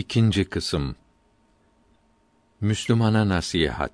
İkinci kısım Müslümana nasihat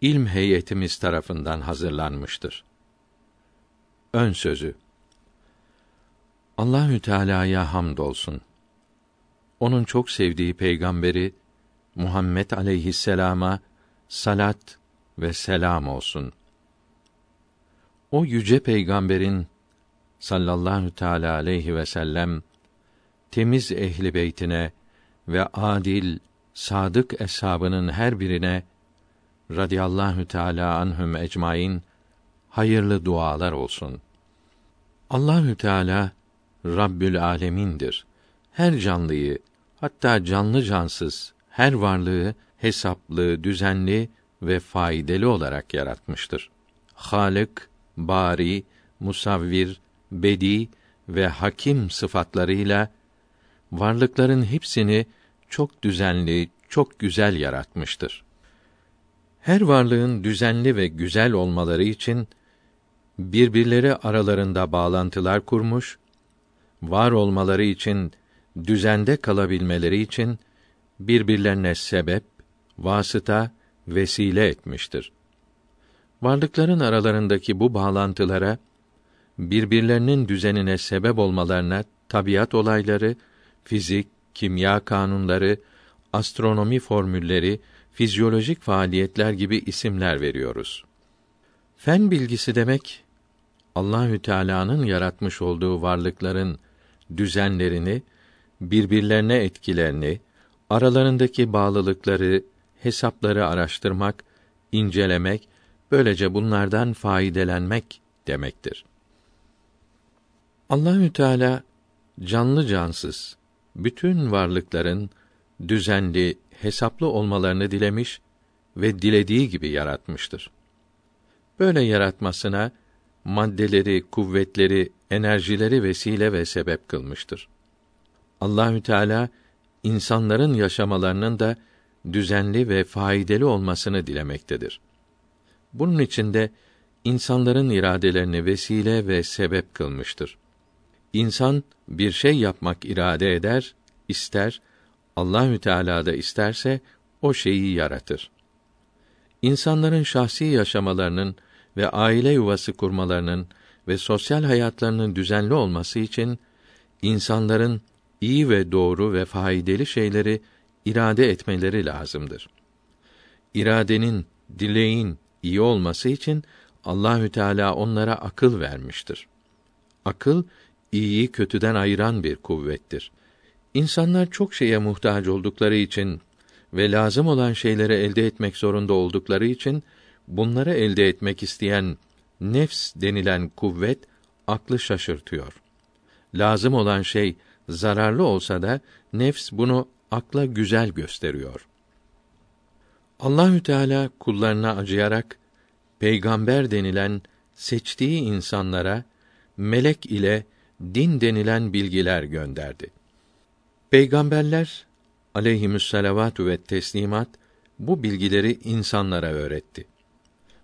İlm heyetimiz tarafından hazırlanmıştır. Ön sözü Allahü Teala'ya hamdolsun. Onun çok sevdiği peygamberi Muhammed aleyhisselama salat ve selam olsun. O yüce peygamberin sallallahu teala aleyhi ve sellem temiz ehli beytine ve adil, sadık eshabının her birine radıyallahu teala anhum ecmaîn hayırlı dualar olsun. Allahü Teala Rabbül Alemin'dir. Her canlıyı, hatta canlı cansız her varlığı hesaplı, düzenli ve faydalı olarak yaratmıştır. Halık, Bari, Musavvir, Bedi ve Hakim sıfatlarıyla varlıkların hepsini çok düzenli, çok güzel yaratmıştır. Her varlığın düzenli ve güzel olmaları için birbirleri aralarında bağlantılar kurmuş, var olmaları için düzende kalabilmeleri için birbirlerine sebep, vasıta, vesile etmiştir. Varlıkların aralarındaki bu bağlantılara birbirlerinin düzenine sebep olmalarına tabiat olayları, fizik, kimya kanunları, astronomi formülleri, fizyolojik faaliyetler gibi isimler veriyoruz. Fen bilgisi demek Allahü Teala'nın yaratmış olduğu varlıkların düzenlerini, birbirlerine etkilerini, aralarındaki bağlılıkları, hesapları araştırmak, incelemek, böylece bunlardan faydelenmek demektir. Allahü Teala canlı cansız bütün varlıkların düzenli, hesaplı olmalarını dilemiş ve dilediği gibi yaratmıştır. Böyle yaratmasına maddeleri, kuvvetleri, enerjileri vesile ve sebep kılmıştır. Allahü Teala insanların yaşamalarının da düzenli ve faydalı olmasını dilemektedir. Bunun için de insanların iradelerini vesile ve sebep kılmıştır. İnsan bir şey yapmak irade eder, ister, Allahü Teala da isterse o şeyi yaratır. İnsanların şahsi yaşamalarının ve aile yuvası kurmalarının ve sosyal hayatlarının düzenli olması için insanların iyi ve doğru ve faydalı şeyleri irade etmeleri lazımdır. İradenin, dileğin iyi olması için Allahü Teala onlara akıl vermiştir. Akıl iyiyi kötüden ayıran bir kuvvettir. İnsanlar çok şeye muhtaç oldukları için ve lazım olan şeyleri elde etmek zorunda oldukları için bunları elde etmek isteyen nefs denilen kuvvet aklı şaşırtıyor. Lazım olan şey zararlı olsa da nefs bunu akla güzel gösteriyor. Allahü Teala kullarına acıyarak peygamber denilen seçtiği insanlara melek ile din denilen bilgiler gönderdi. Peygamberler aleyhimüsselavatü ve teslimat bu bilgileri insanlara öğretti.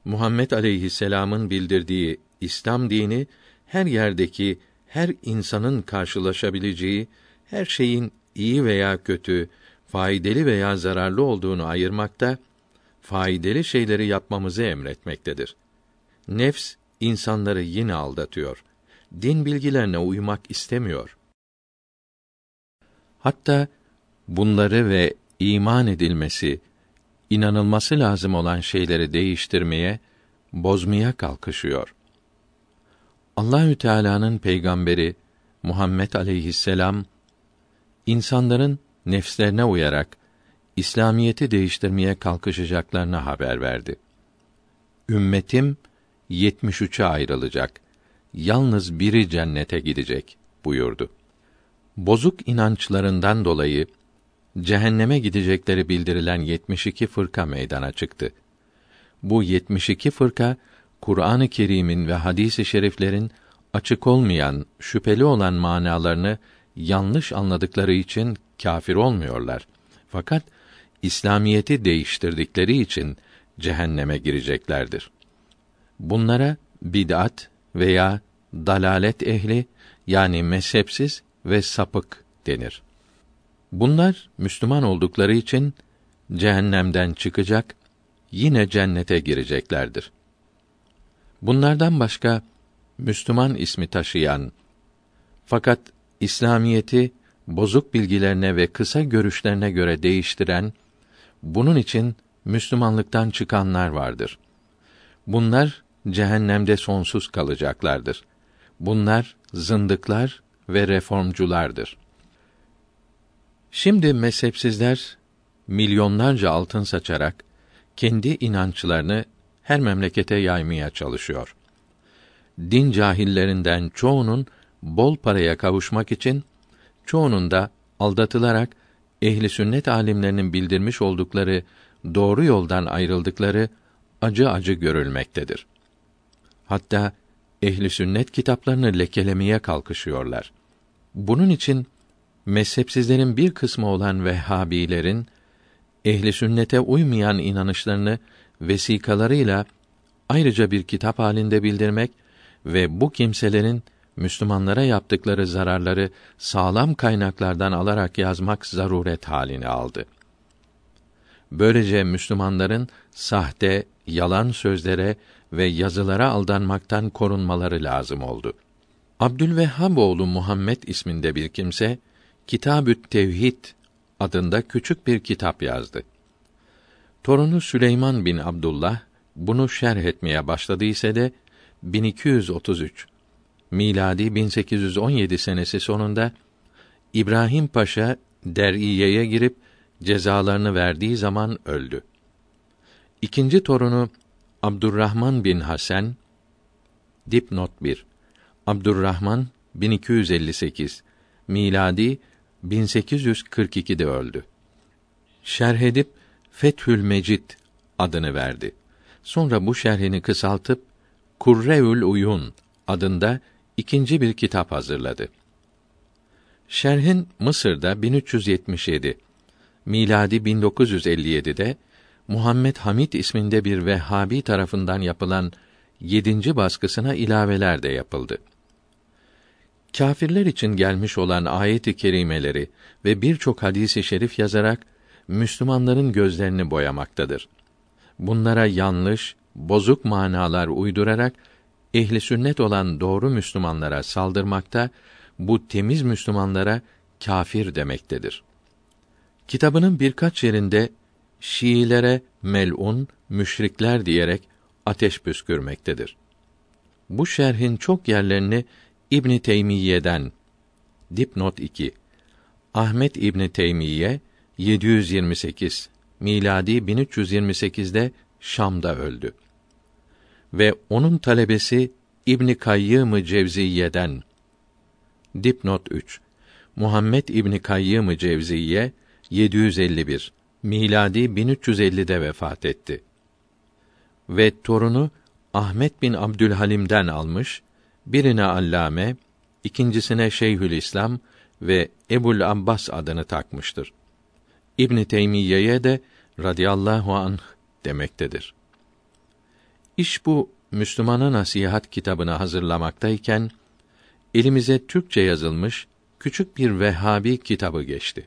Muhammed aleyhisselam'ın bildirdiği İslam dini her yerdeki her insanın karşılaşabileceği her şeyin iyi veya kötü, faydalı veya zararlı olduğunu ayırmakta, faydalı şeyleri yapmamızı emretmektedir. Nefs insanları yine aldatıyor. Din bilgilerine uymak istemiyor. Hatta bunları ve iman edilmesi, inanılması lazım olan şeyleri değiştirmeye, bozmaya kalkışıyor. Allahü Teala'nın peygamberi Muhammed aleyhisselam insanların nefslerine uyarak İslamiyeti değiştirmeye kalkışacaklarına haber verdi. Ümmetim 73'e ayrılacak. Yalnız biri cennete gidecek buyurdu. Bozuk inançlarından dolayı cehenneme gidecekleri bildirilen 72 fırka meydana çıktı. Bu 72 fırka Kur'an-ı Kerim'in ve hadis-i şeriflerin açık olmayan, şüpheli olan manalarını yanlış anladıkları için kâfir olmuyorlar. Fakat İslamiyeti değiştirdikleri için cehenneme gireceklerdir. Bunlara bid'at veya dalalet ehli yani mezhepsiz ve sapık denir. Bunlar Müslüman oldukları için cehennemden çıkacak, yine cennete gireceklerdir. Bunlardan başka Müslüman ismi taşıyan fakat İslamiyeti bozuk bilgilerine ve kısa görüşlerine göre değiştiren, bunun için Müslümanlıktan çıkanlar vardır. Bunlar cehennemde sonsuz kalacaklardır. Bunlar zındıklar ve reformculardır. Şimdi mezhepsizler milyonlarca altın saçarak kendi inançlarını her memlekete yaymaya çalışıyor. Din cahillerinden çoğunun bol paraya kavuşmak için çoğunun da aldatılarak ehli sünnet alimlerinin bildirmiş oldukları doğru yoldan ayrıldıkları acı acı görülmektedir. Hatta ehli sünnet kitaplarını lekelemeye kalkışıyorlar. Bunun için mezhepsizlerin bir kısmı olan Vehhabilerin ehli sünnete uymayan inanışlarını vesikalarıyla ayrıca bir kitap halinde bildirmek ve bu kimselerin Müslümanlara yaptıkları zararları sağlam kaynaklardan alarak yazmak zaruret halini aldı. Böylece Müslümanların sahte, yalan sözlere ve yazılara aldanmaktan korunmaları lazım oldu. Abdülvehhab oğlu Muhammed isminde bir kimse Kitabü't Tevhid adında küçük bir kitap yazdı. Torunu Süleyman bin Abdullah bunu şerh etmeye başladıysa de 1233 miladi 1817 senesi sonunda İbrahim Paşa Der'iye'ye girip cezalarını verdiği zaman öldü. İkinci torunu Abdurrahman bin Hasan dipnot 1 Abdurrahman 1258 miladi 1842'de öldü. Şerh edip Fethül Mecid adını verdi. Sonra bu şerhini kısaltıp Kurreül Uyun adında ikinci bir kitap hazırladı. Şerhin Mısır'da 1377, miladi 1957'de Muhammed Hamid isminde bir Vehhabi tarafından yapılan yedinci baskısına ilaveler de yapıldı. Kâfirler için gelmiş olan ayet-i kerimeleri ve birçok hadisi şerif yazarak Müslümanların gözlerini boyamaktadır. Bunlara yanlış, bozuk manalar uydurarak ehli sünnet olan doğru Müslümanlara saldırmakta, bu temiz Müslümanlara kafir demektedir. Kitabının birkaç yerinde Şiilere melun, müşrikler diyerek ateş püskürmektedir. Bu şerhin çok yerlerini İbn Teymiyye'den dipnot 2 Ahmet İbn Teymiye 728 miladi 1328'de Şam'da öldü. Ve onun talebesi İbn Kayyım Cevziye'den dipnot 3 Muhammed İbn Kayyım Cevziye 751 miladi 1350'de vefat etti. Ve torunu Ahmet bin Abdülhalim'den almış, birine Allame, ikincisine Şeyhülislam ve Ebul Abbas adını takmıştır. İbn Teymiyye'ye de radıyallahu anh demektedir. İş bu Müslümana nasihat kitabını hazırlamaktayken elimize Türkçe yazılmış küçük bir Vehhabi kitabı geçti.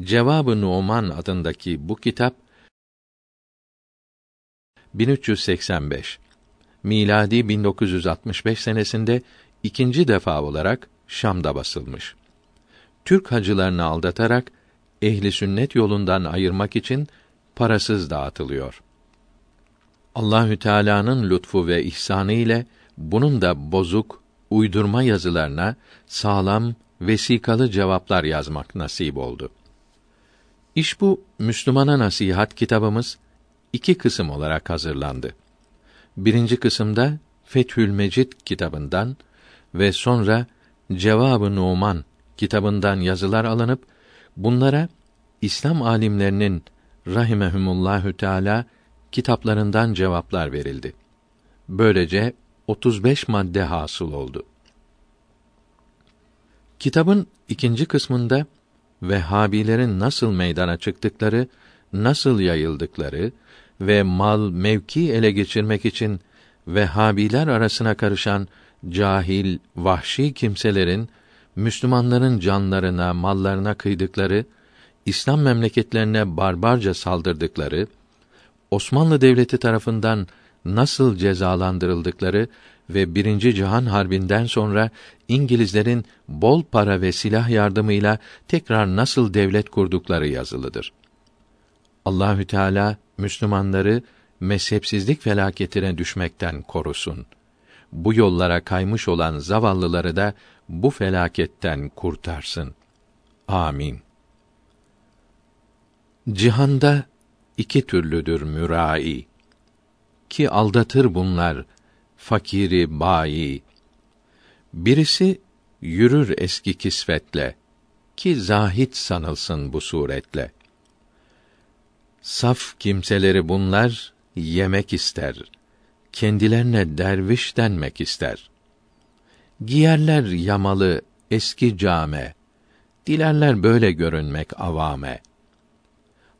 Cevabı Numan adındaki bu kitap 1385 miladi 1965 senesinde ikinci defa olarak Şam'da basılmış. Türk hacılarını aldatarak ehli sünnet yolundan ayırmak için parasız dağıtılıyor. Allahü Teala'nın lütfu ve ihsanı ile bunun da bozuk, uydurma yazılarına sağlam, vesikalı cevaplar yazmak nasip oldu. İş bu Müslümana nasihat kitabımız iki kısım olarak hazırlandı. Birinci kısımda Fethül Mecid kitabından ve sonra Cevabı Numan kitabından yazılar alınıp bunlara İslam alimlerinin rahimehumullahü teala kitaplarından cevaplar verildi. Böylece 35 madde hasıl oldu. Kitabın ikinci kısmında Vehhabilerin nasıl meydana çıktıkları, nasıl yayıldıkları ve mal, mevki ele geçirmek için Vehhabiler arasına karışan cahil, vahşi kimselerin Müslümanların canlarına, mallarına kıydıkları, İslam memleketlerine barbarca saldırdıkları, Osmanlı Devleti tarafından nasıl cezalandırıldıkları ve Birinci Cihan Harbi'nden sonra İngilizlerin bol para ve silah yardımıyla tekrar nasıl devlet kurdukları yazılıdır. Allahü Teala Müslümanları mezhepsizlik felaketine düşmekten korusun. Bu yollara kaymış olan zavallıları da bu felaketten kurtarsın. Amin. Cihanda iki türlüdür mürai ki aldatır bunlar fakiri bayi. Birisi yürür eski kisvetle ki zahit sanılsın bu suretle. Saf kimseleri bunlar yemek ister. Kendilerine derviş denmek ister. Giyerler yamalı eski came. Dilerler böyle görünmek avame.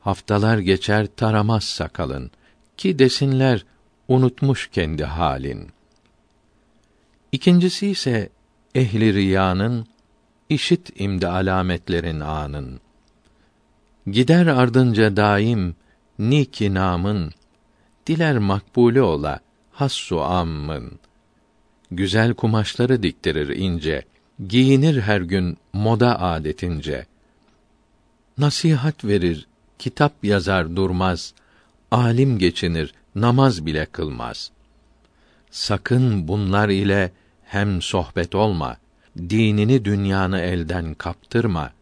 Haftalar geçer taramaz sakalın ki desinler unutmuş kendi halin. İkincisi ise ehli riyanın işit imdi alametlerin anın. Gider ardınca daim niki namın diler makbule ola hassu ammın. Güzel kumaşları diktirir ince, giyinir her gün moda adetince. Nasihat verir, kitap yazar durmaz, alim geçinir, namaz bile kılmaz. Sakın bunlar ile hem sohbet olma, dinini dünyanı elden kaptırma.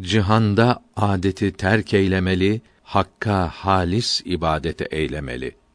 Cihanda adeti terk eylemeli, hakka halis ibadete eylemeli.''